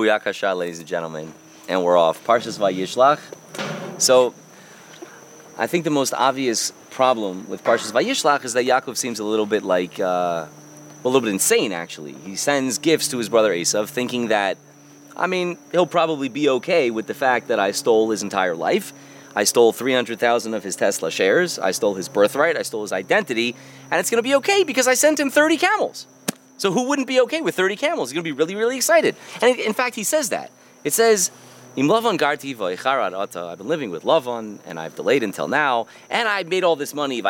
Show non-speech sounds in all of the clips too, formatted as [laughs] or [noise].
Ladies and gentlemen, and we're off. Parshas Vayishlach. So, I think the most obvious problem with Parshas Vayishlach is that Yaakov seems a little bit like, uh, a little bit insane actually. He sends gifts to his brother Esav, thinking that, I mean, he'll probably be okay with the fact that I stole his entire life. I stole 300,000 of his Tesla shares. I stole his birthright. I stole his identity. And it's going to be okay because I sent him 30 camels. So who wouldn't be okay with 30 camels? He's going to be really, really excited. And in fact, he says that. It says, I've been living with Lavan, and I've delayed until now, and I've made all this money.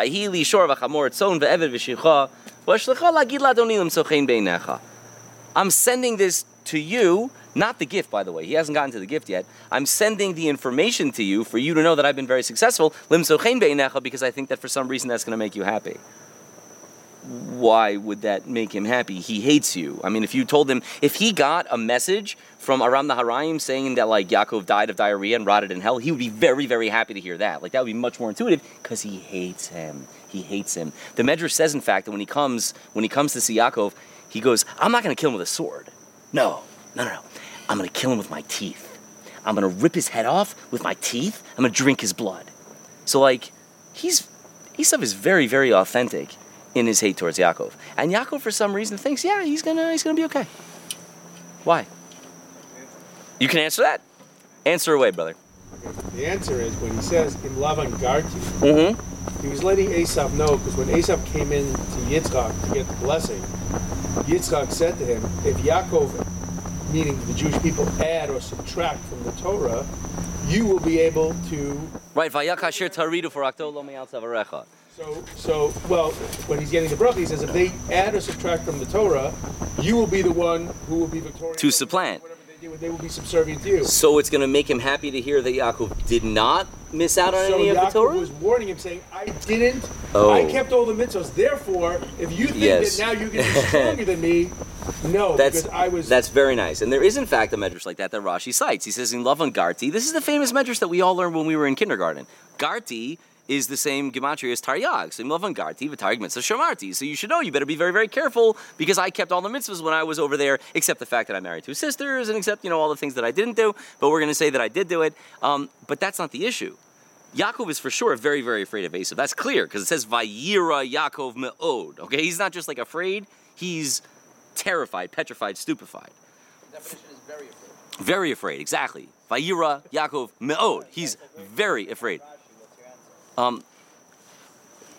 I'm sending this to you, not the gift, by the way. He hasn't gotten to the gift yet. I'm sending the information to you for you to know that I've been very successful, because I think that for some reason that's going to make you happy why would that make him happy? He hates you. I mean, if you told him, if he got a message from Aram Naharaim saying that like Yaakov died of diarrhea and rotted in hell, he would be very, very happy to hear that. Like that would be much more intuitive because he hates him. He hates him. The Medrash says, in fact, that when he comes, when he comes to see Yaakov, he goes, "I'm not going to kill him with a sword. No, no, no, no. I'm going to kill him with my teeth. I'm going to rip his head off with my teeth. I'm going to drink his blood." So like, he's Esav is very, very authentic in his hate towards Yaakov. And Yaakov, for some reason, thinks, yeah, he's gonna he's gonna be okay. Why? You can answer that. Answer away, brother. The answer is when he says in Lavan Garti, Mm-hmm. he was letting Esav know because when Esav came in to Yitzchak to get the blessing, Yitzchak said to him, if Yaakov, meaning the Jewish people, add or subtract from the Torah, you will be able to. Right. Vayakashir taridu for lo avarecha. So, so well, when he's getting the bracha, he says if they add or subtract from the Torah, you will be the one who will be victorious. To supplant. Whatever they do, they will be subservient to you. So it's going to make him happy to hear that Yaakov did not miss out on so any of Yaakov the Torah. was warning him, saying, "I didn't. Oh. I kept all the mitzvahs. Therefore, if you think Yes. that now you can be stronger than me, no, [laughs] That's because I was." that's very nice, and there is in fact a medrash like that that Rashi cites. He says in Lavan Garti. This is the famous medrash that we all learned when we were in kindergarten. Garti is the same gematria as Taryag. So Lavan Garti, v'Taryag mitzvah shamarti. So you should know you better be very very careful because I kept all the mitzvahs when I was over there, except the fact that I married two sisters and except you know all the things that I didn't do. But we're going to say that I did do it. Um, but that's not the issue. Yaakov is for sure very, very afraid of Esav. That's clear because it says Vayira Yaakov me'od. Okay, he's not just like afraid; he's terrified, petrified, stupefied. The definition is very afraid. Very afraid, exactly. Vayira Yaakov me'od. He's very afraid. Rashi, what's your answer? Um,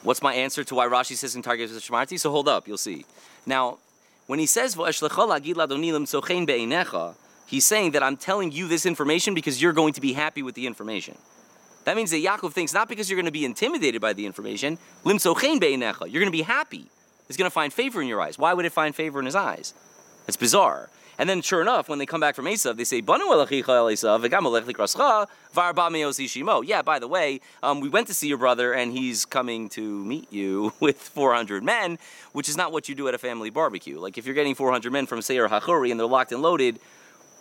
what's my answer to why Rashi says in Targum Shmarti? So hold up, you'll see. Now, when he says he's saying that I'm telling you this information because you're going to be happy with the information. That means that Yaakov thinks not because you're going to be intimidated by the information. You're going to be happy. It's going to find favor in your eyes. Why would it find favor in his eyes? It's bizarre. And then, sure enough, when they come back from Esav, they say, "Banu v'gam elech likrascha, v'arba me'os ishimo." Yeah, by the way, um, we went to see your brother, and he's coming to meet you [laughs] with 400 men, which is not what you do at a family barbecue. Like if you're getting 400 men from Seir Hachuri and they're locked and loaded,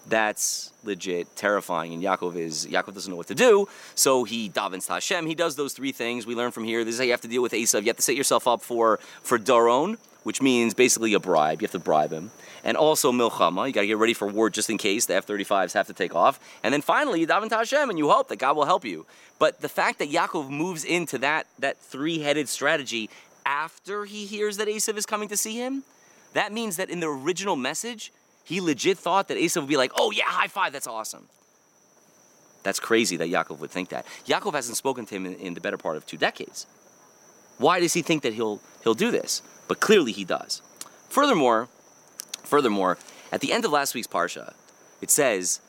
that's legit terrifying. And Yaakov is Yaakov doesn't know what to do, so he davens to Hashem. He does those three things we learn from here. This is how you have to deal with Esav. You have to set yourself up for for doron, which means basically a bribe. You have to bribe him, and also milchama. You got to get ready for war just in case the F-35s have to take off. And then finally, you daven to Hashem, and you hope that God will help you. But the fact that Yaakov moves into that that three-headed strategy after he hears that Esav is coming to see him, that means that in the original message, he legit thought that Esav would be like, "Oh yeah, high five, that's awesome." That's crazy that Yaakov would think that. Yaakov hasn't spoken to him in, in the better part of two decades. Why does he think that he'll he'll do this? But clearly he does. Furthermore, furthermore, at the end of last week's parsha, it says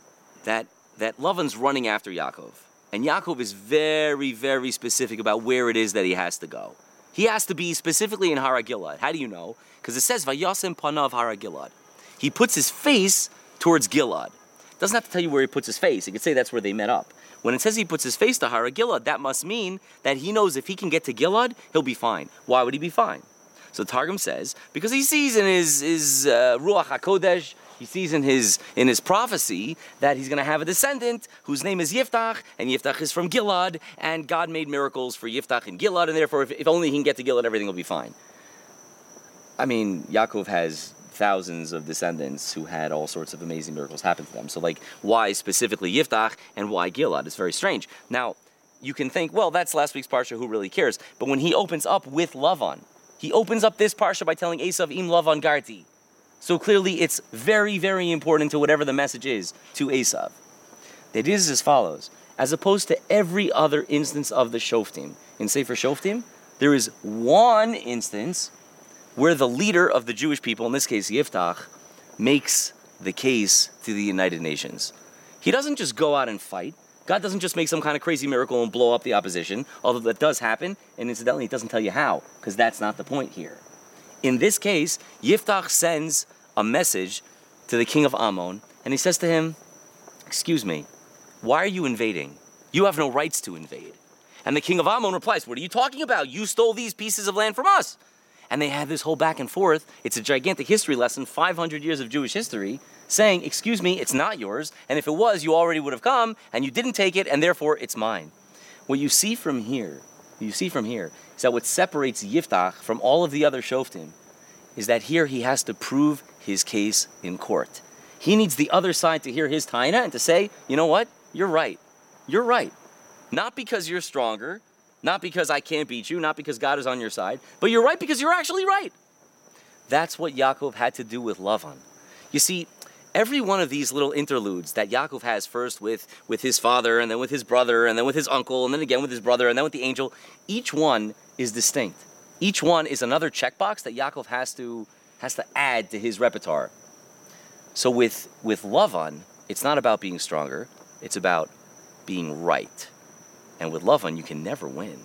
that that Lavan's running after Yaakov, and Yaakov is very, very specific about where it is that he has to go. He has to be specifically in Haragilad. How do you know? Because it says Vayasem Panav Haragilad. He puts his face towards Gilad. Doesn't have to tell you where he puts his face. He could say that's where they met up. When it says he puts his face to Haragilad, that must mean that he knows if he can get to Gilad, he'll be fine. Why would he be fine? So Targum says because he sees in his his uh, ruach hakodesh, he sees in his in his prophecy that he's going to have a descendant whose name is Yiftach, and Yiftach is from Gilad, and God made miracles for Yiftach and Gilad, and therefore, if, if only he can get to Gilad, everything will be fine. I mean, Yaakov has thousands of descendants who had all sorts of amazing miracles happen to them. So, like, why specifically Yiftach and why Gilad? It's very strange. Now, you can think, well, that's last week's parsha. Who really cares? But when he opens up with Lavan, he opens up this parsha by telling Esav im Lavan Garti. So clearly, it's very, very important to whatever the message is to Esav. It is as follows: as opposed to every other instance of the Shoftim in Sefer Shoftim, there is one instance where the leader of the Jewish people, in this case Yiftach, makes the case to the United Nations. He doesn't just go out and fight. God doesn't just make some kind of crazy miracle and blow up the opposition, although that does happen, and incidentally, it doesn't tell you how, because that's not the point here. In this case, Yiftach sends a message to the king of Ammon, and he says to him, Excuse me, why are you invading? You have no rights to invade. And the king of Ammon replies, What are you talking about? You stole these pieces of land from us. And they have this whole back and forth. It's a gigantic history lesson, 500 years of Jewish history, saying, Excuse me, it's not yours. And if it was, you already would have come, and you didn't take it, and therefore it's mine. What you see from here, you see from here, is that what separates Yiftach from all of the other Shoftim is that here he has to prove his case in court. He needs the other side to hear his taina and to say, you know what? You're right. You're right. Not because you're stronger, not because I can't beat you, not because God is on your side, but you're right because you're actually right. That's what Yaakov had to do with Lavan. You see, every one of these little interludes that Yaakov has first with, with his father, and then with his brother, and then with his uncle, and then again with his brother, and then with the angel, each one is distinct. Each one is another checkbox that Yaakov has to, has to add to his repertoire. So with, with Lavan, it's not about being stronger, it's about being right. And with Lavan, you can never win.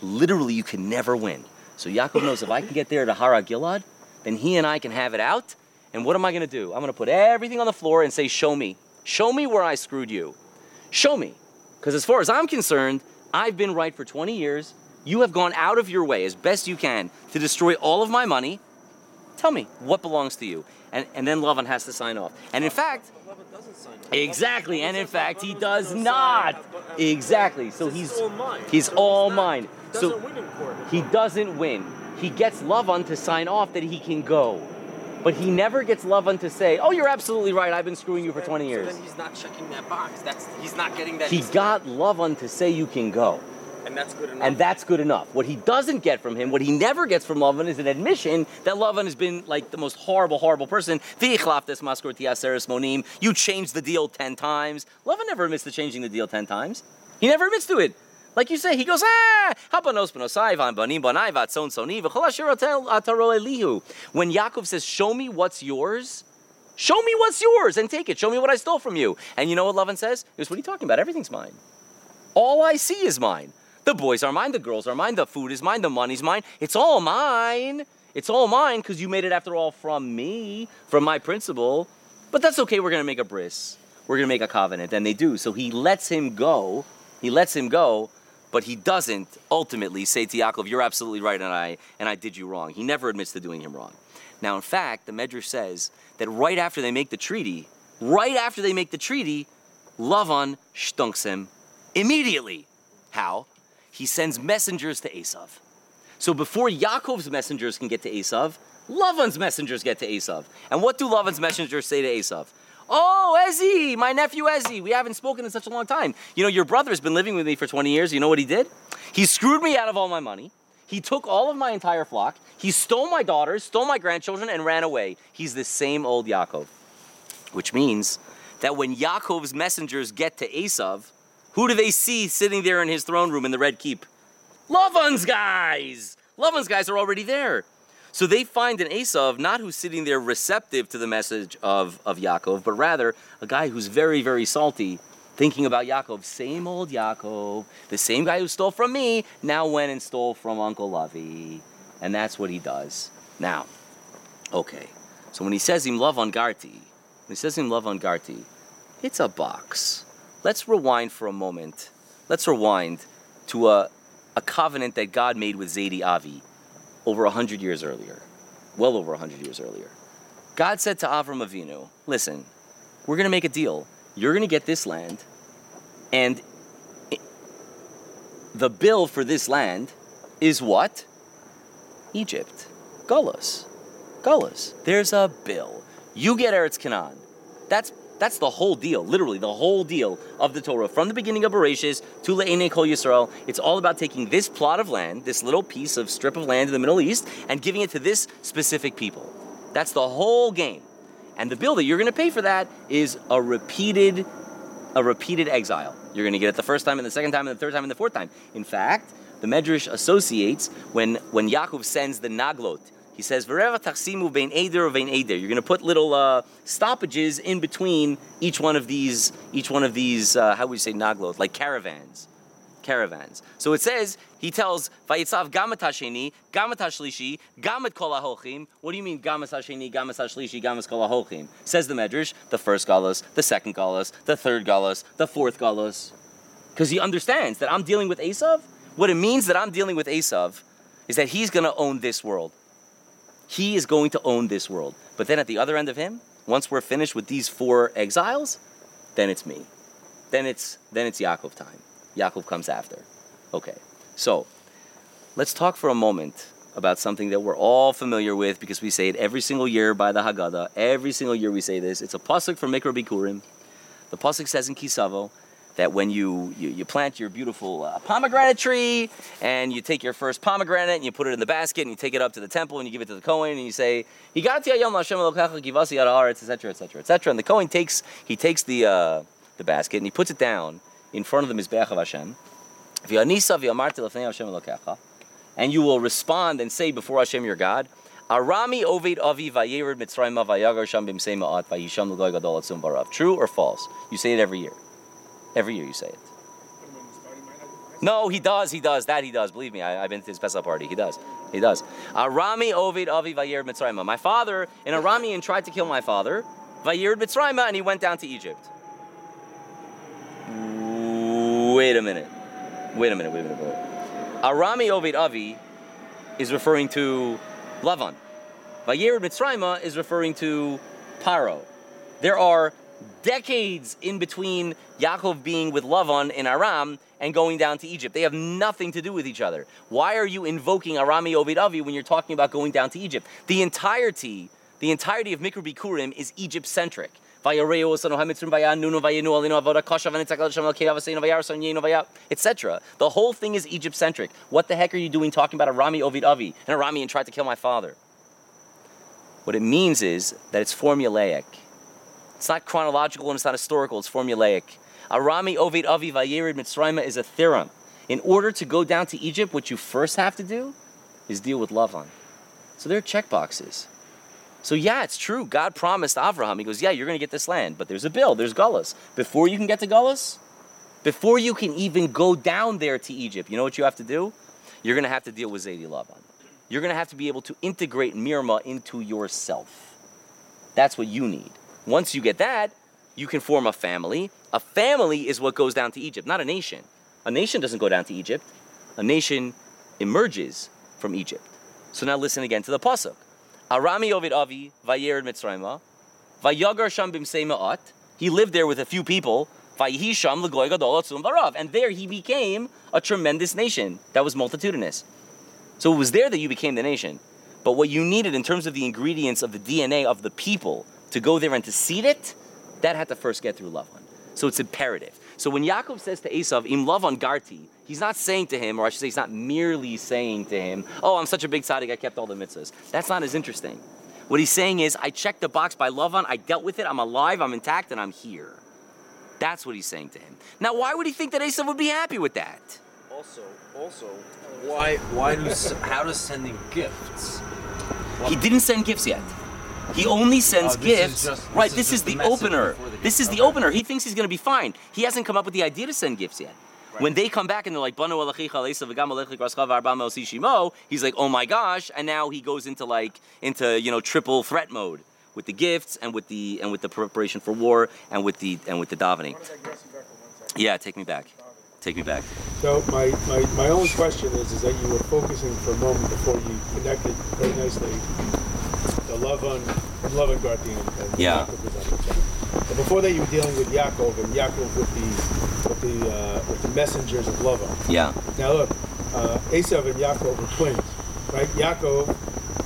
Literally, you can never win. So Yaakov knows if I can get there to Hara Gilad, then he and I can have it out. And what am I going to do? I'm going to put everything on the floor and say, Show me. Show me where I screwed you. Show me. Because as far as I'm concerned, I've been right for 20 years. You have gone out of your way as best you can to destroy all of my money. Tell me what belongs to you. And, and then Lavan has to sign off. And in fact, Exactly, and in fact, he does not. Exactly. So he's all mine. he's all mine. So win in court. he doesn't win. He gets Lavan to sign off that he can go, but he never gets Lavan to say, "Oh, you're absolutely right. I've been screwing you for 20 years." So then he's not checking that box. That's he's not getting that. He got Lavan to say you can go. And that's good enough. And that's good enough. What he doesn't get from him, what he never gets from Lavan, is an admission that Lavan has been like the most horrible, horrible person. You changed the deal ten times. Lavan never admits to changing the deal ten times. He never admits to it. Like you say, he goes, ah. When Yaakov says, show me what's yours, show me what's yours and take it. Show me what I stole from you. And you know what Lavan says? He goes, what are you talking about? Everything's mine. All I see is mine. The boys are mine, the girls are mine, the food is mine, the money's mine. It's all mine. It's all mine because you made it after all from me, from my principle. But that's okay, we're gonna make a bris. We're gonna make a covenant. And they do. So he lets him go. He lets him go, but he doesn't ultimately say to Yaakov, You're absolutely right, and I and I did you wrong. He never admits to doing him wrong. Now, in fact, the Medrash says that right after they make the treaty, right after they make the treaty, Lavan stunks him immediately. How? He sends messengers to Esav. So before Yaakov's messengers can get to Esav, Lavan's messengers get to Esav. And what do Lavan's messengers say to Esav? Oh, Ezzy, my nephew Ezzy. We haven't spoken in such a long time. You know, your brother has been living with me for 20 years. You know what he did? He screwed me out of all my money. He took all of my entire flock. He stole my daughters, stole my grandchildren, and ran away. He's the same old Yaakov. Which means that when Yaakov's messengers get to Esav, who do they see sitting there in his throne room in the Red Keep? Lavan's guys! Lavan's guys are already there. So they find an Esav not who's sitting there receptive to the message of, of Yaakov, but rather a guy who's very, very salty, thinking about Yaakov. Same old Yaakov, the same guy who stole from me, now went and stole from Uncle Lavi. And that's what he does. Now, okay. So when he says him Lavan Garti, when he says him Lavan Garti, it's a box. Let's rewind for a moment. Let's rewind to a, a covenant that God made with Zaidi Avi over a hundred years earlier, well over a hundred years earlier. God said to Avram Avinu, "Listen, we're going to make a deal. You're going to get this land, and the bill for this land is what? Egypt, Gullus, Gullus. There's a bill. You get Eretz Canaan. That's that's the whole deal, literally the whole deal of the Torah from the beginning of Bereshis to Le'enei Kol Yisrael. It's all about taking this plot of land, this little piece of strip of land in the Middle East, and giving it to this specific people. That's the whole game. And the bill that you're going to pay for that is a repeated, a repeated exile. You're going to get it the first time, and the second time, and the third time, and the fourth time. In fact, the Medrash associates when when Yaakov sends the naglot. He says, "V'reva tachsimu vein eder." You're going to put little uh, stoppages in between each one of these, each one of these. Uh, how would you say naglot? Like caravans, caravans. So it says he tells Vayitzav gamat hasheni, gamat hashlishi, gamat kol. What do you mean gamat hasheni, gamat hashlishi, gamat kol? Says the Medrash, the first galus, the second galus, the third galus, the fourth galus, because he understands that I'm dealing with Esav. What it means that I'm dealing with Esav is that he's going to own this world. He is going to own this world. But then at the other end of him, once we're finished with these four exiles, then it's me. Then it's then it's Yaakov time. Yaakov comes after. Okay. So, let's talk for a moment about something that we're all familiar with because we say it every single year by the Haggadah. Every single year we say this. It's a pasuk from Mikra Bikurim. The pasuk says in Kisavo that when you, you, you plant your beautiful uh, pomegranate tree and you take your first pomegranate and you put it in the basket and you take it up to the temple and you give it to the Kohen and you say, etc., etc., etc. And the Kohen takes, he takes the, uh, the basket and he puts it down in front of the Mizbeach of Hashem. And you will respond and say before Hashem your God, Arami Ovid Avi Vayered Mitzrayim Vayagar Sham Bimsei Ma'at Vayisham Gadol Barav. True or false? You say it every year. Every year you say it. No, he does. He does. That he does. Believe me, I, have been to his Pesach party. He does. He does. Uh, Arami Ovid Avi Vayered Mitzrayim. My father, an Aramian, tried to kill my father, Vayered Mitzrayim, and he went down to Egypt. Wait a minute. Wait a minute. Wait a minute. Wait. Arami uh, Ovid Avi is referring to Lavan. Vayered Mitzrayim is referring to Paro. There are decades in between Yaakov being with Lavan in Aram and going down to Egypt. They have nothing to do with each other. Why are you invoking Arami Ovid Avi when you're talking about going down to Egypt? The entirety, the entirety of Mikra Bikurim is Egypt centric. Etc. The whole thing is Egypt centric. What the heck are you doing talking about Arami Ovid Avi and Arami and tried to kill my father? What it means is that it's formulaic. It's not chronological and it's not historical, it's formulaic. Arami Ovid Avi Vayerid Mitzrayim is a theorem. In order to go down to Egypt, what you first have to do is deal with Lavan. So there are check boxes. So yeah, it's true. God promised Avraham. He goes, yeah, you're going to get this land, but there's a bill. There's Gullus. Before you can get to Gullus, before you can even go down there to Egypt, you know what you have to do? You're going to have to deal with Zaidi Lavan. You're going to have to be able to integrate Mirma into yourself. That's what you need. Once you get that, you can form a family. A family is what goes down to Egypt, not a nation. A nation doesn't go down to Egypt. A nation emerges from Egypt. So now listen again to the pasuk. Arami Ovid Avi Vayered Mitzrayma Vayagar Sham Ma'at. He lived there with a few people. Vayihi Sham L'goy Gadol Barav. And there he became a tremendous nation that was multitudinous. So it was there that you became the nation. But what you needed in terms of the ingredients of the DNA of the people to go there and to seed it, that had to first get through Lavan. So it's imperative. So when Yaakov says to Esav, Im Lavan Garti, he's not saying to him, or I should say, he's not merely saying to him, Oh, I'm such a big tzaddik, I kept all the mitzvahs. That's not as interesting. What he's saying is, I checked the box by Lavan, I dealt with it, I'm alive, I'm intact, and I'm here. That's what he's saying to him. Now, why would he think that Esav would be happy with that? Also, also, why, why do, how does sending gifts? He didn't send gifts yet. He only sends Oh, gifts. just- right, this this is is the the opener. the This gift. is the opener. He thinks he's going to be fine. He hasn't come up with the idea to send gifts yet. When they come back and they're like, "Banu alachicha leisa v'gam alechik raschav arba mel shimo," he's like, "Oh my gosh!" And now he goes into like into you know triple threat mode with the gifts and with the and with the preparation for war and with the and with the davening. Yeah, take me back. Take me back. So my, my, my only question is is that you were focusing for a moment before you connected very nicely Lavan love on Garti and, and Yeah. Yaakov was on each other. But before that you were dealing with Yaakov and Yaakov with the with the uh, with the messengers of Lavan. Yeah. Now look, uh, Esav and Yaakov were twins, right? Yaakov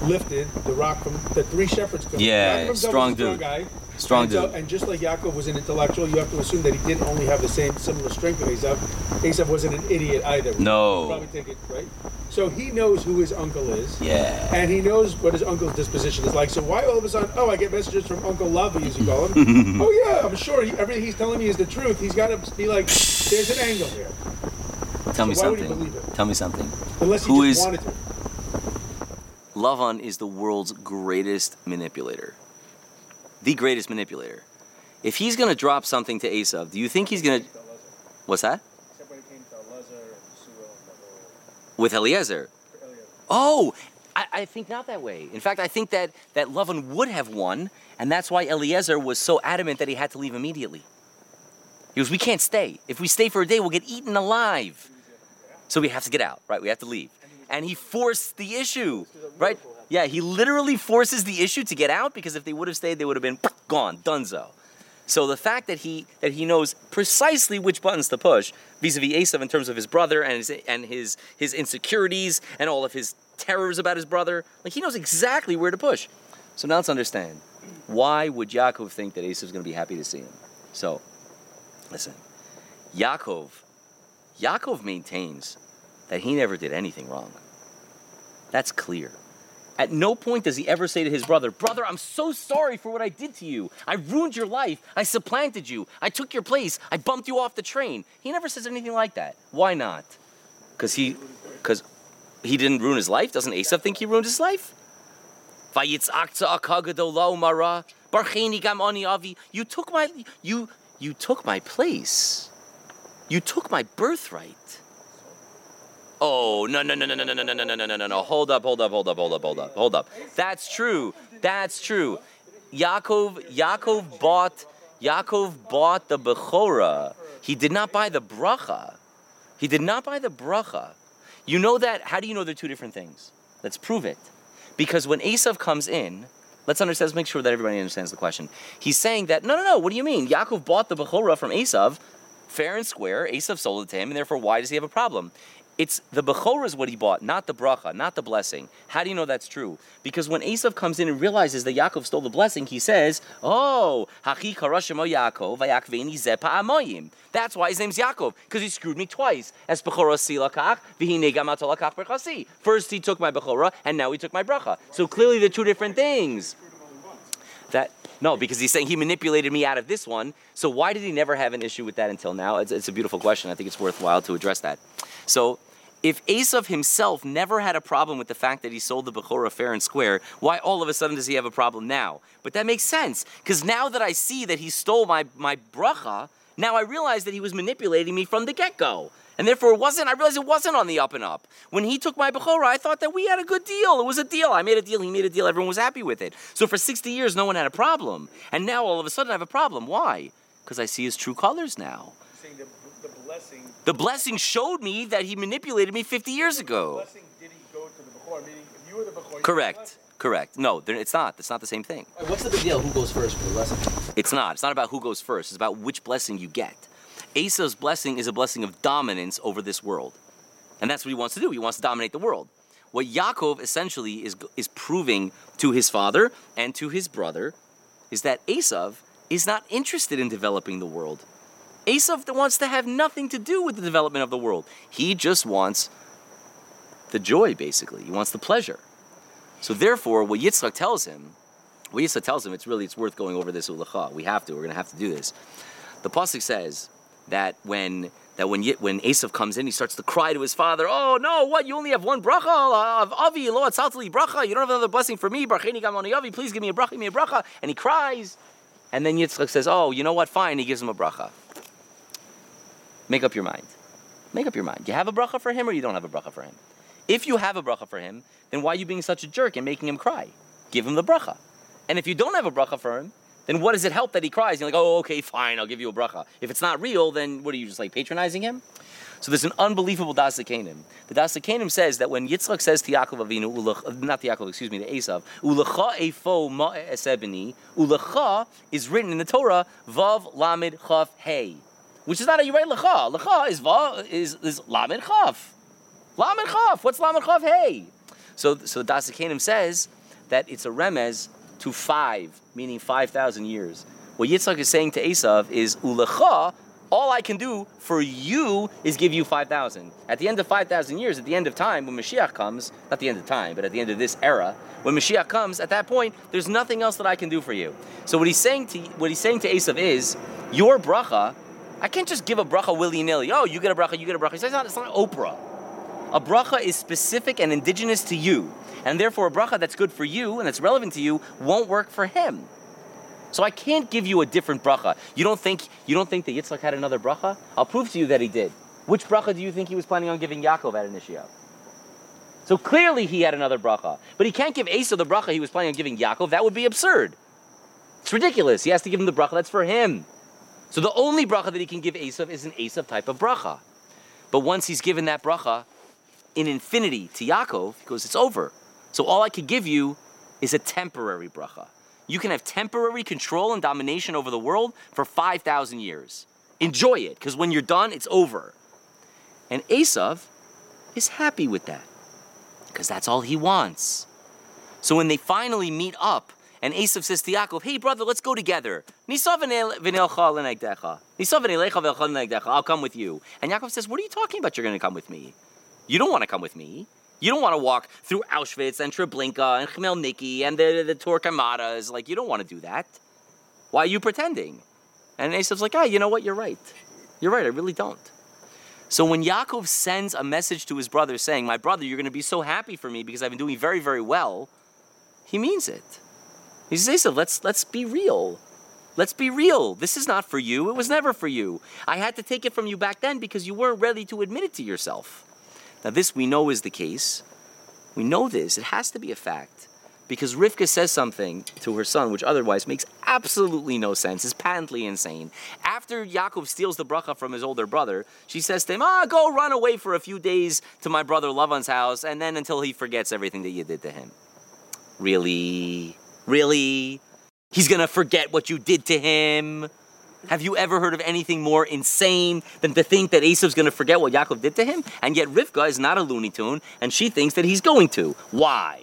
lifted the rock from the three shepherds. come. Yeah, strong a dude. guy. Strong and dude. and just like Yaakov was an intellectual, you have to assume that he didn't only have the same similar strength of Esav. Esav wasn't an idiot either. No. Probably take it right. So he knows who his uncle is. Yeah. And he knows what his uncle's disposition is like. So why all of a sudden, oh, I get messages from Uncle Lovey, as you call him. [laughs] oh yeah, I'm sure he, everything he's telling me is the truth. He's got to be like, there's an angle here, Tell me So he something. Tell me something. unless he Who just is- wanted to. Lavan is the world's greatest manipulator. The greatest manipulator. If he's going to drop something to Esav, do you think he's going to. What's that? With Eliezer. Oh, I, I think not that way. In fact, I think that, that Lavan would have won, and that's why Eliezer was so adamant that he had to leave immediately. He goes, We can't stay. If we stay for a day, we'll get eaten alive. So we have to get out, right? We have to leave. And he forced the issue, right? Yeah, he literally forces the issue to get out because if they would have stayed, they would have been gone, dunzo. So the fact that he that he knows precisely which buttons to push vis-a-vis Esav in terms of his brother and his and his his insecurities and all of his terrors about his brother, like he knows exactly where to push. So now let's understand why would Yaakov think that Esav's going to be happy to see him? So, listen, Yaakov, Yaakov maintains that he never did anything wrong. That's clear. At no point does he ever say to his brother, Brother, I'm so sorry for what I did to you. I ruined your life. I supplanted you. I took your place. I bumped you off the train. He never says anything like that. Why not? Because he, because he didn't ruin his life? Doesn't Esav think he ruined his life? You took my, you, you took my place. You took my birthright. Oh no no no no no no no no no no no no no! Hold up! Hold up! Hold up! Hold up! Hold up! Hold up! That's true. That's true. Yaakov Yaakov bought Yaakov bought the bechora. He did not buy the bracha. He did not buy the bracha. You know that? How do you know they're two different things? Let's prove it. Because when Esav comes in, let's understand. Let's make sure that everybody understands the question. He's saying that no no no. What do you mean? Yaakov bought the bechora from Esav, fair and square. Esav sold it to him, and therefore, why does he have a problem? It's the Bechorah is what he bought, not the bracha, not the blessing. How do you know that's true? Because when Esav comes in and realizes that Yaakov stole the blessing, he says, Oh, Hachi Yaakov, Vayakveni Zepa Amoyim. That's why his name's Yaakov, because he screwed me twice. As Bechorah Silakach, Vihine Berchasi. First he took my Bechorah, and now he took my bracha. So clearly they're two different things. That no, because he's saying he manipulated me out of this one. So why did he never have an issue with that until now? It's, it's a beautiful question. I think it's worthwhile to address that. So if Esav himself never had a problem with the fact that he sold the Bechorah fair and square, why all of a sudden does he have a problem now? But that makes sense, because now that I see that he stole my, my bracha, now I realize that he was manipulating me from the get-go. And therefore it wasn't, I realized it wasn't on the up and up. When he took my Bechorah, I thought that we had a good deal. It was a deal. I made a deal, he made a deal, everyone was happy with it. So for 60 years, no one had a problem. And now all of a sudden I have a problem. Why? Because I see his true colors now. Saying the, the blessing, The blessing showed me that he manipulated me 50 years ago. blessing did he go to the Bechor? Meaning, if you were the Bechor, Correct. Correct. No, it's not. It's not the same thing. What's the big deal? Who goes first for the lesson? It's not. It's not about who goes first. It's about which blessing you get. Esau's blessing is a blessing of dominance over this world. And that's what he wants to do. He wants to dominate the world. What Yaakov essentially is, is proving to his father and to his brother is that Esav is not interested in developing the world. Esav wants to have nothing to do with the development of the world. He just wants the joy, basically. He wants the pleasure. So therefore, what Yitzchak tells him, what Yitzchak tells him, it's really it's worth going over this ulacha. We have to. We're going to have to do this. The pasuk says that when that when when Esav comes in, he starts to cry to his father. Oh no! What? You only have one bracha of Avi lo atzaltali bracha. You don't have another blessing for me. Bracheni gamoni Avi. Please give me a bracha. Give me a bracha. And he cries. And then Yitzchak says, "Oh, you know what? Fine." He gives him a bracha. Make up your mind. Make up your mind. You have a bracha for him, or you don't have a bracha for him. If you have a bracha for him, then why are you being such a jerk and making him cry? Give him the bracha. And if you don't have a bracha for him, then what does it help that he cries? You're like, oh, okay, fine, I'll give you a bracha. If it's not real, then what are you just like patronizing him? So there's an unbelievable Das Kanim. The Das Kanim says that when Yitzchak says to Yaakov Avinu, ulach, uh, not to Yaakov, excuse me, to Esav, Ulacha efo ma esebeni, Ulacha is written in the Torah, Vav Lamed Chaf Hey. Which is not you write Lacha. Lacha is Vav, is, is Lamed Chaf. Lamed Chaf. What's Lamed Chaf Hey? So, so Dasikanim says that it's a remez to five, meaning 5,000 years. What Yitzchak is saying to Esav is, Ulecha, all I can do for you is give you 5,000. At the end of 5,000 years, at the end of time, when Mashiach comes, not the end of time, but at the end of this era, when Mashiach comes, at that point, there's nothing else that I can do for you. So what he's saying to what he's saying to Esav is, your bracha, I can't just give a bracha willy nilly. Oh, you get a bracha, you get a bracha. It's not, it's not Oprah. A bracha is specific and indigenous to you, and therefore a bracha that's good for you and that's relevant to you won't work for him. So I can't give you a different bracha. You don't think you don't think that Yitzchak had another bracha? I'll prove to you that he did. Which bracha do you think he was planning on giving Yaakov at Initio? So clearly he had another bracha, but he can't give Asa the bracha he was planning on giving Yaakov. That would be absurd. It's ridiculous. He has to give him the bracha that's for him. So the only bracha that he can give Esav is an Esav type of bracha. But once he's given that bracha in infinity to Yaakov, he goes, it's over. So all I could give you is a temporary bracha. You can have temporary control and domination over the world for 5,000 years. Enjoy it, because when you're done, it's over. And Esav is happy with that, because that's all he wants. So when they finally meet up, and Esav says to Yaakov, hey brother, let's go together. I'll come with you. And Yaakov says, what are you talking about you're going to come with me? You don't want to come with me. You don't want to walk through Auschwitz and Treblinka and Khmelniki and the, the Torquemadas. Like, you don't want to do that. Why are you pretending? And Esav's like, ah, you know what? You're right. You're right. I really don't. So when Yaakov sends a message to his brother saying, my brother, you're going to be so happy for me because I've been doing very, very well, he means it. He says, let's, let's be real. Let's be real. This is not for you. It was never for you. I had to take it from you back then because you weren't ready to admit it to yourself. Now, this we know is the case. We know this. It has to be a fact. Because Rivka says something to her son, which otherwise makes absolutely no sense, is patently insane. After Yaakov steals the bracha from his older brother, she says to him, Ah, go run away for a few days to my brother Lavan's house, and then until he forgets everything that you did to him. Really? Really? He's gonna forget what you did to him? Have you ever heard of anything more insane than to think that Esav's going to forget what Yaakov did to him? And yet Rivka is not a Looney Tune, and she thinks that he's going to. Why?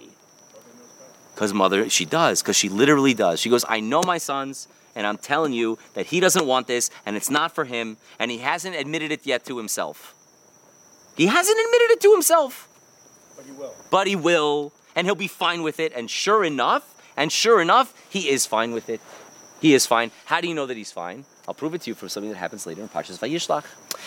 Because mother, she does, because she literally does. She goes, I know my sons, and I'm telling you that he doesn't want this, and it's not for him, and he hasn't admitted it yet to himself. He hasn't admitted it to himself. But he will. But he will, and he'll be fine with it, and sure enough, and sure enough, he is fine with it. He is fine. How do you know that he's fine? I'll prove it to you from something that happens later in Parshas Vayishlach.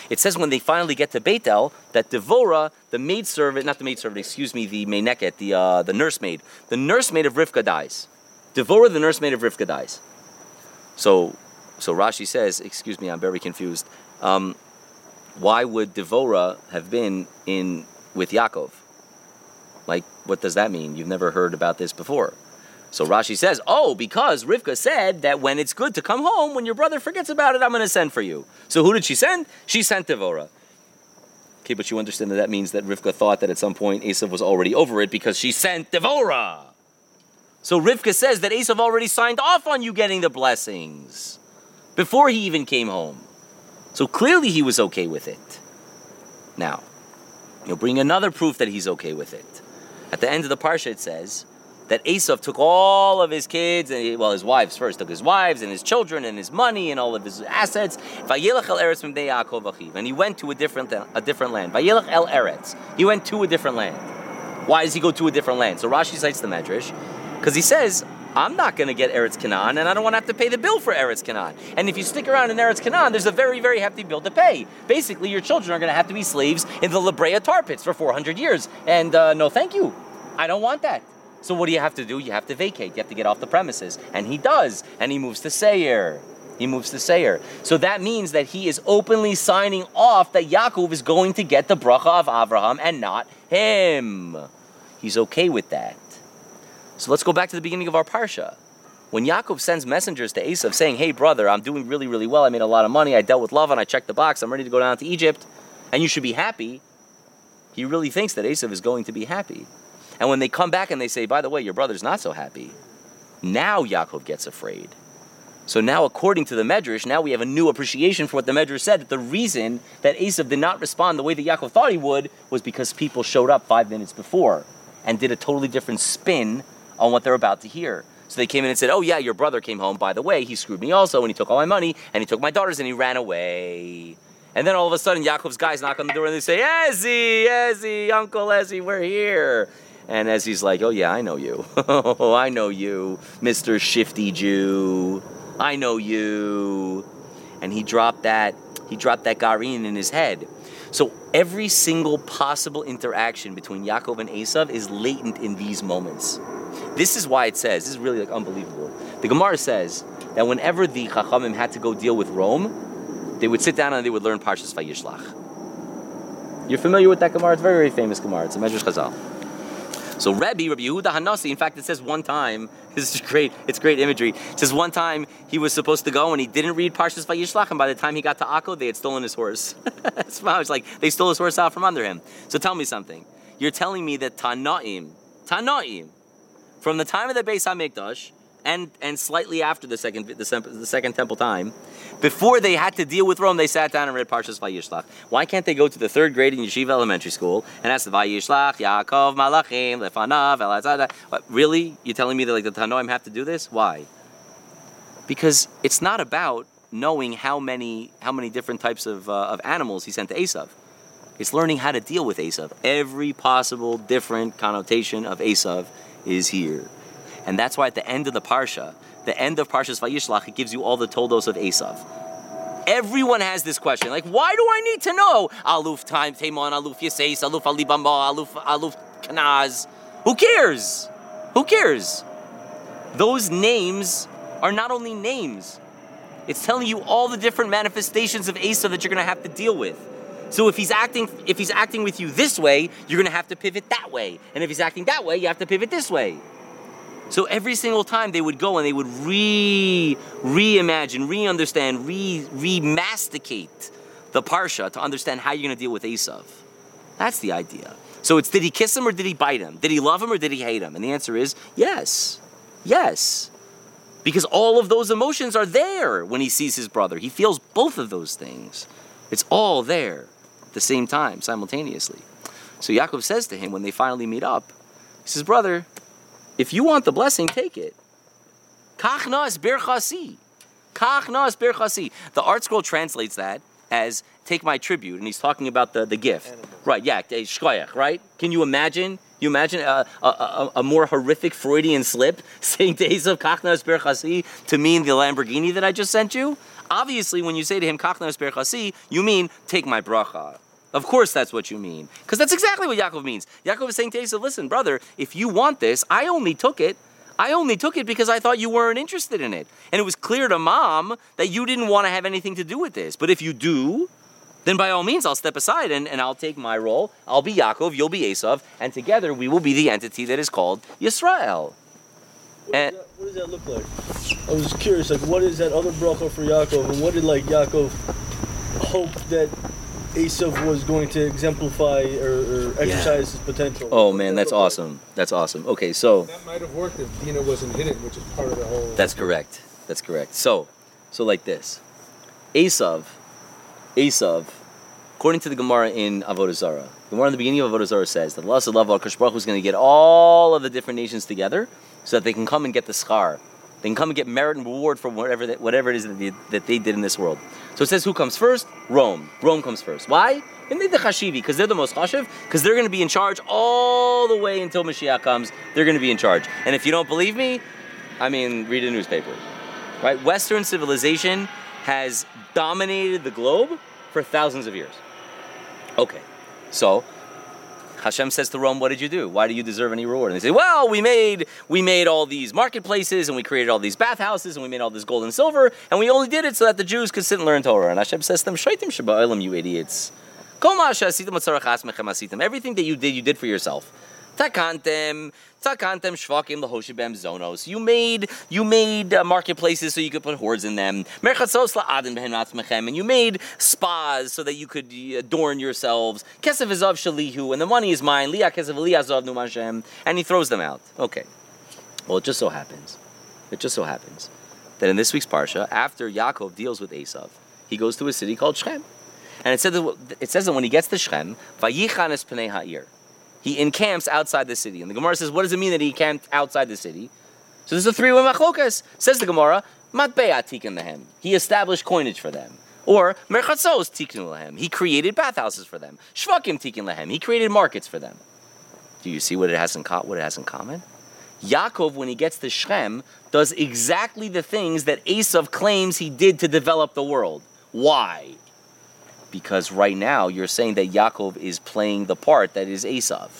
It says when they finally get to Beitel that Devora, the maidservant, not the maidservant, excuse me, the Meineket, the, uh, the nursemaid, the nursemaid of Rivka dies. Devora, the nursemaid of Rivka dies. So, so Rashi says, excuse me, I'm very confused. Um, why would Devora have been in with Yaakov? Like, what does that mean? You've never heard about this before. So Rashi says, oh, because Rivka said that when it's good to come home, when your brother forgets about it, I'm going to send for you. So who did she send? She sent Devora. Okay, but you understand that that means that Rivka thought that at some point Esav was already over it because she sent Devora. So Rivka says that Esav already signed off on you getting the blessings before he even came home. So clearly he was okay with it. Now, you'll bring another proof that he's okay with it. At the end of the parsha, it says that Esav took all of his kids, and well, his wives first, took his wives and his children and his money and all of his assets. And he went to a different a different land. He went to a different land. Why does he go to a different land? So Rashi cites the Medrash because he says. I'm not going to get Eretz Canaan, and I don't want to have to pay the bill for Eretz Canaan. And if you stick around in Eretz Canaan, there's a very, very hefty bill to pay. Basically, your children are going to have to be slaves in the La Brea tar pits for 400 years. And uh, no, thank you. I don't want that. So what do you have to do? You have to vacate. You have to get off the premises. And he does. And he moves to Seir. He moves to Seir. So that means that he is openly signing off that Yaakov is going to get the bracha of Abraham and not him. He's okay with that. So let's go back to the beginning of our parsha. When Yaakov sends messengers to Esav saying, Hey brother, I'm doing really, really well. I made a lot of money. I dealt with Lavan. I checked the box. I'm ready to go down to Egypt. And you should be happy. He really thinks that Esav is going to be happy. And when they come back and they say, by the way, your brother's not so happy, now Yaakov gets afraid. So now, according to the Medrash, now we have a new appreciation for what the Medrash said, that the reason that Esav did not respond the way that Yaakov thought he would was because people showed up five minutes before. and did a totally different spin on what they're about to hear. So they came in and said, "Oh yeah, your brother came home. By the way, he screwed me also, and he took all my money, and he took my daughters, and he ran away." And then all of a sudden, Yaakov's guys knock on the door and they say, "Ezzy, Ezzy, Uncle Ezzy, we're here." And as he's like, "Oh yeah, I know you. [laughs] oh, I know you, Mister Shifty Jew. I know you." And he dropped that. He dropped that garin in his head. So every single possible interaction between Yaakov and Esav is latent in these moments. This is why it says, this is really like unbelievable. The Gemara says that whenever the Chachamim had to go deal with Rome, they would sit down and they would learn Parshas Vayishlach. You're familiar with that Gemara? It's very, very famous Gemara. It's a Medrash Chazal. So Rebbe, Rabbi Yehuda Hanasi, in fact, it says one time, [laughs] this is great, it's great imagery. It says one time he was supposed to go and he didn't read Parshas Vayishlach, and by the time he got to Akko, they had stolen his horse. [laughs] it's like they stole his horse out from under him. So tell me something. You're telling me that Tanaim, Tanaim, from the time of the Beis HaMikdash, and and slightly after the second the, the, second temple time, before they had to deal with Rome, they sat down and read Parshas Vayishlach. Why can't they go to the third grade in Yeshiva Elementary School and ask the Vayishlach Yaakov Malachim Lefanav Elazada? Really, You're telling me that like the Tanoim have to do this? Why? Because it's not about knowing how many how many different types of uh, of animals he sent to Esav. It's learning how to deal with Esav. Every possible different connotation of Esav is here. And that's why at the end of the Parsha, the end of Parshas Vayishlach, it gives you all the toldos of Esav. Everyone has this question. Like, why do I need to know? Aluf time, Taimon, Aluf Yaseis, Aluf Alibamba, Aluf, Aluf Kanaz. Who cares? Who cares? Those names are not only names, it's telling you all the different manifestations of Esav that you're going to have to deal with. So if he's acting if he's acting with you this way, you're going to have to pivot that way. And if he's acting that way, you have to pivot this way. So every single time they would go and they would re reimagine, re-understand, re re-masticate the parsha to understand how you're going to deal with Esav. That's the idea. So it's did he kiss him or did he bite him? Did he love him or did he hate him? And the answer is yes, yes, because all of those emotions are there when he sees his brother. He feels both of those things. It's all there at the same time, simultaneously. So Yaakov says to him when they finally meet up, he says, "Brother." If you want the blessing, take it. Kach nas berchasi. Kach nas berchasi. The ArtScroll translates that as take my tribute, and he's talking about the, the gift. Animals. Right, yeah, shkoyach, right? Can you imagine? You imagine a, a, a, a, more horrific Freudian slip [laughs] saying days of Kachnas Berchasi to mean the Lamborghini that I just sent you? Obviously, when you say to him Kachnas Berchasi, you mean take my bracha. Of course, that's what you mean. Because that's exactly what Yaakov means. Yaakov is saying to Esau, listen, brother, if you want this, I only took it. I only took it because I thought you weren't interested in it. And it was clear to mom that you didn't want to have anything to do with this. But if you do, then by all means, I'll step aside and, and I'll take my role. I'll be Yaakov, you'll be Esav, and together we will be the entity that is called Yisrael. What, and, does that, what does that look like? I was curious, like, what is that other bracha for Yaakov, and what did, like, Yaakov hope that Esav was going to exemplify or, or exercise yeah. his potential. Oh man, that's awesome. That's awesome. Okay, so that might have worked if Dina wasn't hidden, which is part of the whole. That's correct. That's correct. So, so like this, Esav, Esav, according to the Gemara in Avodah Zarah, the Gemara in the beginning of Avodah Zarah says that Allah Subhanahu Baruch is going to get all of the different nations together so that they can come and get the schar. They can come and get merit and reward for whatever that, whatever it is that they, that they did in this world. So it says who comes first? Rome. Rome comes first. Why? The Chashivi, because they're the most Chashiv, because they're going to be in charge all the way until Mashiach comes. They're going to be in charge. And if you don't believe me, I mean, read a newspaper. Right? Western civilization has dominated the globe for thousands of years. Okay, so Hashem says to Rome, "What did you do? Why do you deserve any reward?" And they say, "Well, we made we made all these marketplaces and we created all these bathhouses and we made all this gold and silver and we only did it so that the Jews could sit and learn Torah." And Hashem says to them, "Shaitim sheba'elam, you idiots! Everything that you did, you did for yourself." Takantem, takantem shvakim lahoshibem zonos. You made you made uh, marketplaces so you could put hordes in them. Merchatzos la'adin behem and you made spas so that you could uh, adorn yourselves. Kesef izav shalihu, and the money is mine. Liya kesef liyazav numashem, and he throws them out. Okay. Well, it just so happens, it just so happens that in this week's parsha, after Yaakov deals with Esav, he goes to a city called Shem, and it says that, it says that when he gets to Shechem, vayichanes pnei ha'ir he encamps outside the city. And the Gemara says, what does it mean that he encamped outside the city? So there's a three-way machlokas. Says the Gemara, matbeya tikkun lehem. He established coinage for them. Or merchatzos tikkun lehem. He created bathhouses for them. Shvakim tikkun lehem. He created markets for them. Do you see what it has in co- what it has in common? Yaakov, when he gets to Shem, does exactly the things that Esav claims he did to develop the world. Why? Because right now you're saying that Yaakov is playing the part that is Esav.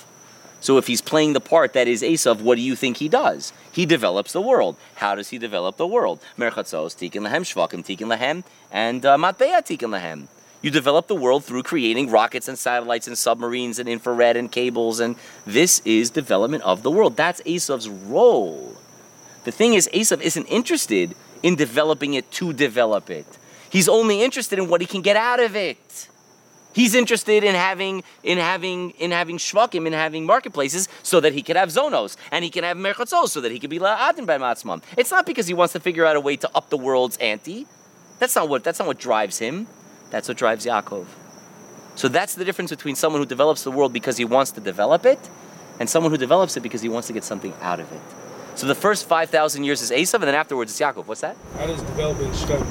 So if he's playing the part that is Esav, what do you think he does? He develops the world. How does he develop the world? Merchatzos, tikkun lehem, shvakim, tikkun lehem, and uh, matbeya, tikkun lehem. You develop the world through creating rockets and satellites and submarines and infrared and cables, and this is development of the world. That's Esav's role. The thing is, Esav isn't interested in developing it to develop it. He's only interested in what he can get out of it. He's interested in having in having in having shvakim, in having marketplaces, so that he can have zonos and he can have merchatzos, so that he can be la'adin by matzmam. It's not because he wants to figure out a way to up the world's ante. That's not what that's not what drives him. That's what drives Yaakov. So that's the difference between someone who develops the world because he wants to develop it, and someone who develops it because he wants to get something out of it. So the first five thousand years is Esav, and then afterwards it's Yaakov. What's that? How does developing Shem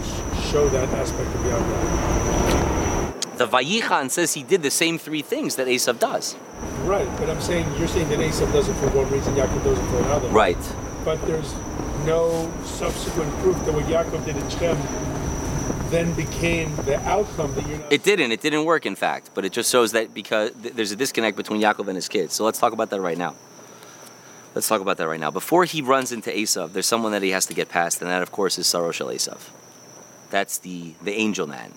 show that aspect of Yaakov? The Vayichan says he did the same three things that Esav does. Right, but I'm saying you're saying that Esav does it for one reason, Yaakov does it for another. Right. But there's no subsequent proof that what Yaakov did in Shem then became the outcome that you're not. It didn't. It didn't work, in fact. But it just shows that because th- there's a disconnect between Yaakov and his kids. So let's talk about that right now. Let's talk about that right now. Before he runs into Esav, there's someone that he has to get past, and that, of course, is Sarosh Esav. That's the the angel man.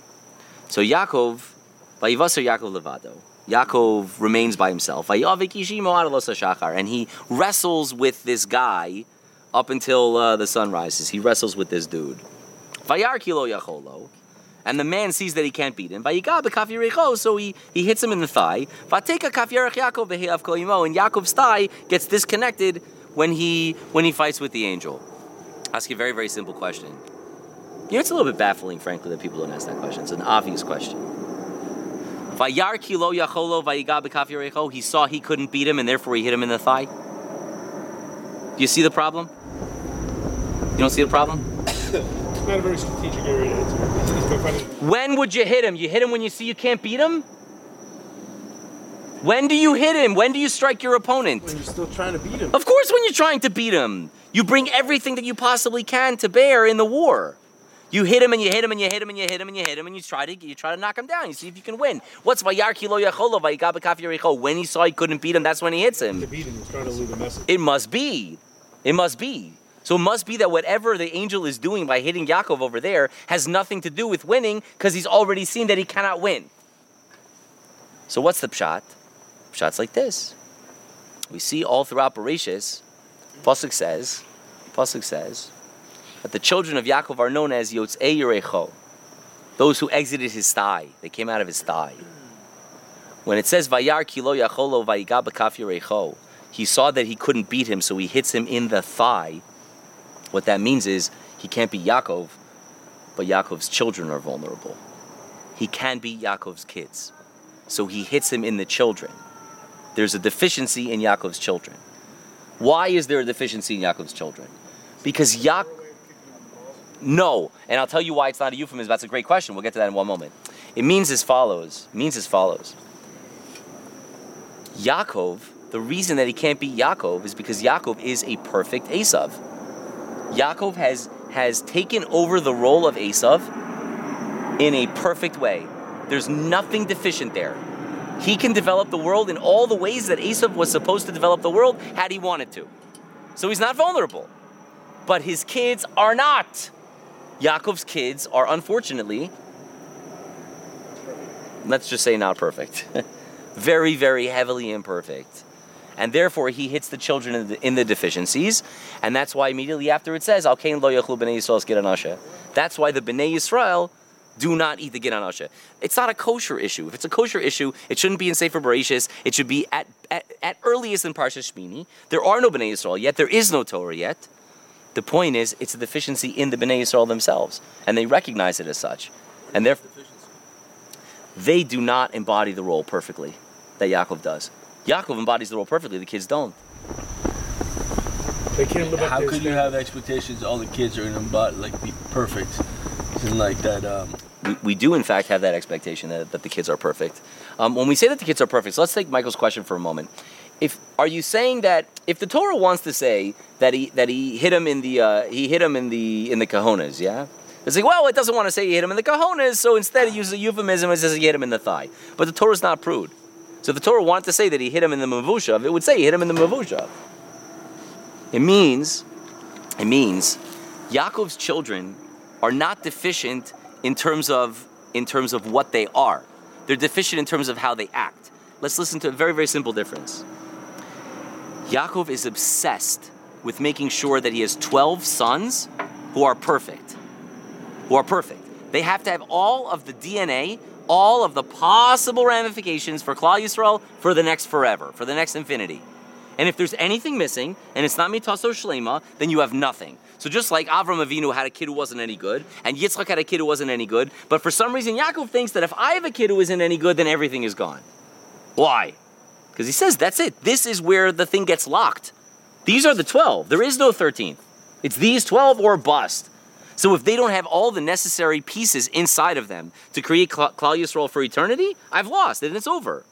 So Yaakov, Vayivasar Yaakov Levado. Yaakov remains by himself. And he wrestles with this guy up until uh, the sun rises. He wrestles with this dude. Vayar Kilo Yacholo. And the man sees that he can't beat him. So he, he hits him in the thigh. And Yaakov's thigh gets disconnected when he when he fights with the angel. Ask you a very very simple question. You know, it's a little bit baffling, frankly, that people don't ask that question. It's an obvious question. He saw he couldn't beat him, and therefore he hit him in the thigh. Do you see the problem? You don't see the problem? [coughs] It's not a very strategic area to. It's just by When would you hit him? You hit him when you see you can't beat him? When do you hit him? When do you strike your opponent? When you're still trying to beat him. Of course, when you're trying to beat him. You bring everything that you possibly can to bear in the war. You hit him and you hit him and you hit him and you hit him and you hit him and you try to you try to knock him down. You see if you can win. What's Vayar Kilo Yacholo Vayiga When he saw he couldn't beat him, that's when he hits to him. beat him, he's trying to leave a message. It must be. It must be. So it must be that whatever the angel is doing by hitting Yaakov over there has nothing to do with winning because he's already seen that he cannot win. So what's the pshat? Pshat's like this. We see all throughout Bereshis, Pasuk says, Pasuk says, that the children of Yaakov are known as Yotzei Yerecho, those who exited his thigh. They came out of his thigh. When it says Vayar Kilo Yacholo Vayiga B'Kaf Yerecho, he saw that he couldn't beat him, so he hits him in the thigh. What that means is he can't be Yaakov, but Yaakov's children are vulnerable. He can be Yaakov's kids, so he hits him in the children. There's a deficiency in Yaakov's children. Why is there a deficiency in Yaakov's children? Because Yaakov. No, and I'll tell you why it's not a euphemism. That's a great question. We'll get to that in one moment. It means as follows. It means as follows. Yaakov, the reason that he can't beat Yaakov is because Yaakov is a perfect Esav. Yaakov has has taken over the role of Esav in a perfect way. There's nothing deficient there. He can develop the world in all the ways that Esav was supposed to develop the world had he wanted to. So he's not vulnerable. But his kids are not. Yaakov's kids are unfortunately, let's just say not perfect. [laughs] very, very heavily imperfect. And therefore, he hits the children in the, in the deficiencies. And that's why immediately after it says, Al kain lo yachlu b'nei Yisrael gid anasha. That's why the b'nei Yisrael do not eat the gid anasha. It's not a kosher issue. If it's a kosher issue, it shouldn't be in Sefer Bereshis. It should be at, at, at earliest in Parsha Shmini. There are no b'nei Yisrael yet. There is no Torah yet. The point is, it's a deficiency in the b'nei Yisrael themselves. And they recognize it as such. And therefore, they do not embody the role perfectly that Yaakov does. Yaakov embodies the role perfectly. The kids don't. They can't live up How could you have expectations all the kids are gonna embody, like be perfect? Isn't like that. Um, We, we do, in fact, have that expectation that, that the kids are perfect. Um, when we say that the kids are perfect, so let's take Michael's question for a moment. If are you saying that if the Torah wants to say that he that he hit him in the uh, he hit him in the in the kahonas, yeah? It's like, well, it doesn't want to say he hit him in the kahonas, so instead it uses a euphemism and says he hit him in the thigh. But the Torah is not prude. So the Torah wanted to say that he hit him in the mavushav, it would say he hit him in the mavushav. It means, it means, Yaakov's children are not deficient in terms of in terms of what they are. They're deficient in terms of how they act. Let's listen to a very very simple difference. Yaakov is obsessed with making sure that he has 12 sons who are perfect. Who are perfect. They have to have all of the DNA, all of the possible ramifications for Klal Yisrael for the next forever, for the next infinity. And if there's anything missing, and it's not mitaso shlema, then you have nothing. So just like Avram Avinu had a kid who wasn't any good, and Yitzchak had a kid who wasn't any good, but for some reason Yaakov thinks that if I have a kid who isn't any good, then everything is gone. Why? Because he says that's it. This is where the thing gets locked. These are the 12. There is no 13th. It's these 12 or bust. So if they don't have all the necessary pieces inside of them to create Klal Yisrael for eternity, I've lost and it's over.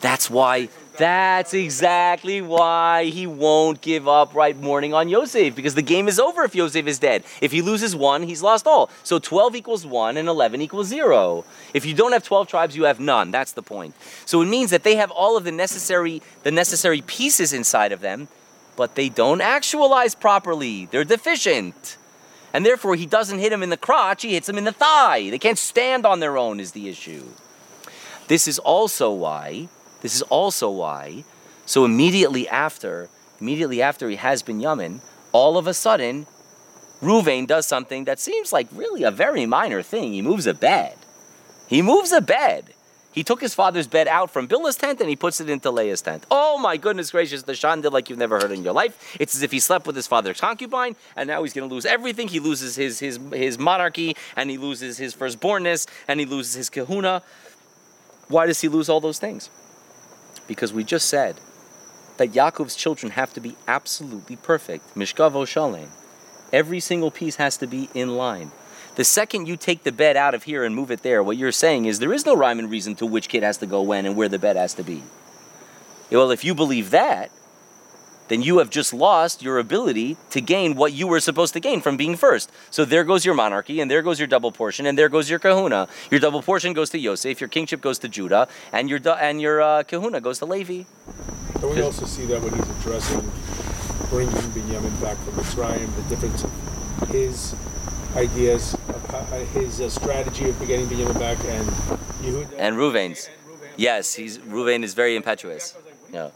That's why. That's exactly why he won't give up right morning on Yosef because the game is over if Yosef is dead. If he loses one, he's lost all. So 12 equals 1 and 11 equals 0. If you don't have 12 tribes, you have none. That's the point. So it means that they have all of the necessary the necessary pieces inside of them, but they don't actualize properly. They're deficient. And therefore he doesn't hit him in the crotch, he hits him in the thigh. They can't stand on their own is the issue. This is also why this is also why, so immediately after, immediately after he has Binyamin, all of a sudden, Ruvain does something that seems like really a very minor thing. He moves a bed. He moves a bed. He took his father's bed out from Bilhah's tent and he puts it into Leah's tent. Oh my goodness gracious, the Shan did like you've never heard in your life. It's as if he slept with his father's concubine and now he's going to lose everything. He loses his, his, his monarchy and he loses his firstbornness and he loses his kahuna. Why does he lose all those things? Because we just said that Yaakov's children have to be absolutely perfect. Mishkavo Shalem. Every single piece has to be in line. The second you take the bed out of here and move it there, what you're saying is there is no rhyme and reason to which kid has to go when and where the bed has to be. Well, if you believe that, then you have just lost your ability to gain what you were supposed to gain from being first. So there goes your monarchy, and there goes your double portion, and there goes your kahuna. Your double portion goes to Yosef, your kingship goes to Judah, and your and your uh, kahuna goes to Levi. And we also see that when he's addressing bringing Binyamin back from the Mitzrayim, the difference of his ideas, of uh, his uh, strategy of getting Binyamin back, and Yehuda. And Ruvain's. Yes, he's Ruvain is very impetuous. Yeah.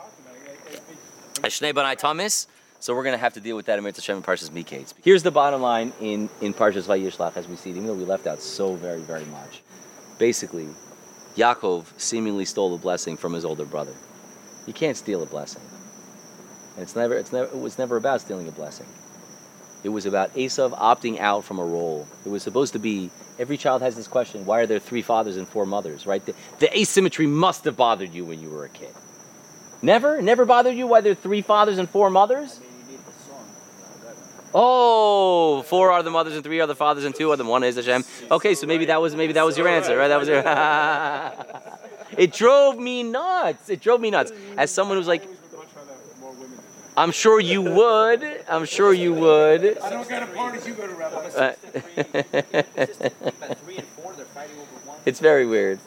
Ashnei Banai Thomas. So we're going to have to deal with that in Mitzvah and Parshas Miketz. Here's the bottom line in, in Parshas Vayishlach as we see even though we left out so very, very much. Basically, Yaakov seemingly stole a blessing from his older brother. You can't steal a blessing. And it's never, it's never, it was never about stealing a blessing. It was about Esav opting out from a role. It was supposed to be, every child has this question, why are there three fathers and four mothers, right? The, the asymmetry must have bothered you when you were a kid. Never? Never bothered you why there are three fathers and four mothers? Oh, four are the mothers and three are the fathers and two are the one is Hashem. Okay, so maybe that was maybe that was your answer, right? That was your. [laughs] [laughs] it drove me nuts. It drove me nuts. As someone who's like, I'm sure you would. I'm sure you would. I don't go to parties, you go to rebels. Uh, three and four, they're fighting over one. [laughs] It's very weird.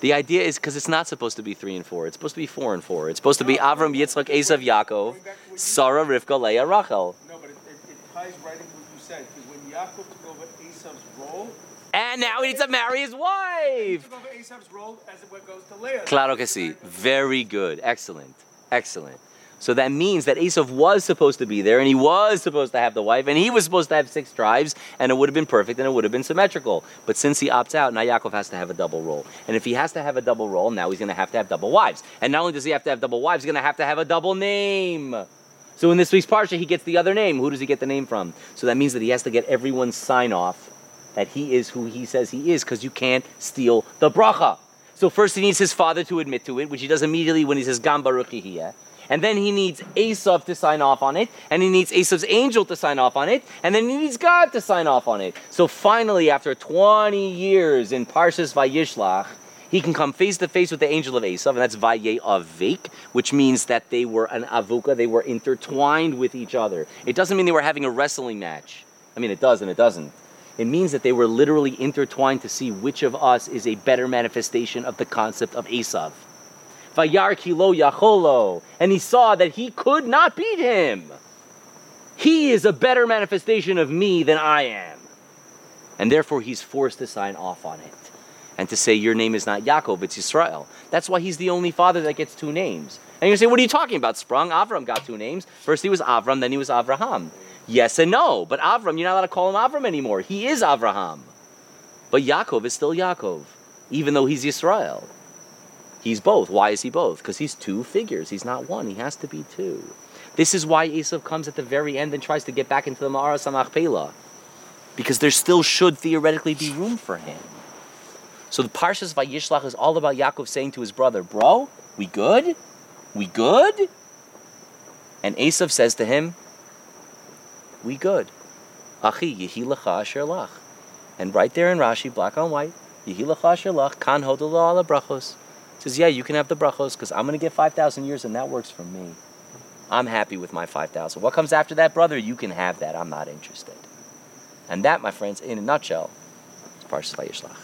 The idea is because it's not supposed to be three and four. It's supposed to be four and four. It's supposed to be Avram, Yitzchak, Esav, Yaakov, Sarah, Rivka, Leah, Rachel. No, but it, it, it ties right into what you said, because when Yaakov took over Esav's role, And now he needs to marry his wife. took over Esav's role as it goes to Leah. Claro que sí. Very good. Excellent. Excellent. So that means that Esav was supposed to be there, and he was supposed to have the wife, and he was supposed to have six tribes, and it would have been perfect, and it would have been symmetrical. But since he opts out, now Yaakov has to have a double role. And if he has to have a double role, now he's going to have to have double wives. And not only does he have to have double wives, he's going to have to have a double name. So in this week's parsha, he gets the other name. Who does he get the name from? So that means that he has to get everyone's sign off that he is who he says he is, because you can't steal the bracha. So first he needs his father to admit to it, which he does immediately when he says Gam Baruch. And then he needs Esav to sign off on it, and he needs Esav's angel to sign off on it, and then he needs God to sign off on it. So finally, after 20 years in Parshas Vayishlach, he can come face to face with the angel of Esav, and that's Vaye Avik, which means that they were an avuka, they were intertwined with each other. It doesn't mean they were having a wrestling match. I mean, it does and it doesn't. It means that they were literally intertwined to see which of us is a better manifestation of the concept of Esav. Vayar kilo yacholo. And he saw that he could not beat him. He is a better manifestation of me than I am. And therefore he's forced to sign off on it. And to say your name is not Yaakov, it's Israel. That's why he's the only father that gets two names. And you say, what are you talking about, Sprung? Avram got two names. First he was Avram, then he was Avraham. Yes and no. But Avram, you're not allowed to call him Avram anymore. He is Avraham. But Yaakov is still Yaakov, even though he's Yisrael. He's both. Why is he both? Because he's two figures. He's not one. He has to be two. This is why Esav comes at the very end and tries to get back into the Ma'aras HaMachpela. Because there still should theoretically be room for him. So the Parshas Vayishlach is all about Yaakov saying to his brother, Bro, we good? We good? And Esav says to him, We good. Achi yehi lecha asher lach. And right there in Rashi, black on white, yehi lecha asher lach, kan hodel ala brachos. Says, yeah, you can have the brachos because I'm going to get 5,000 years and that works for me. I'm happy with my 5,000. What comes after that, brother? You can have that. I'm not interested. And that, my friends, in a nutshell, is Parshas Vayishlach.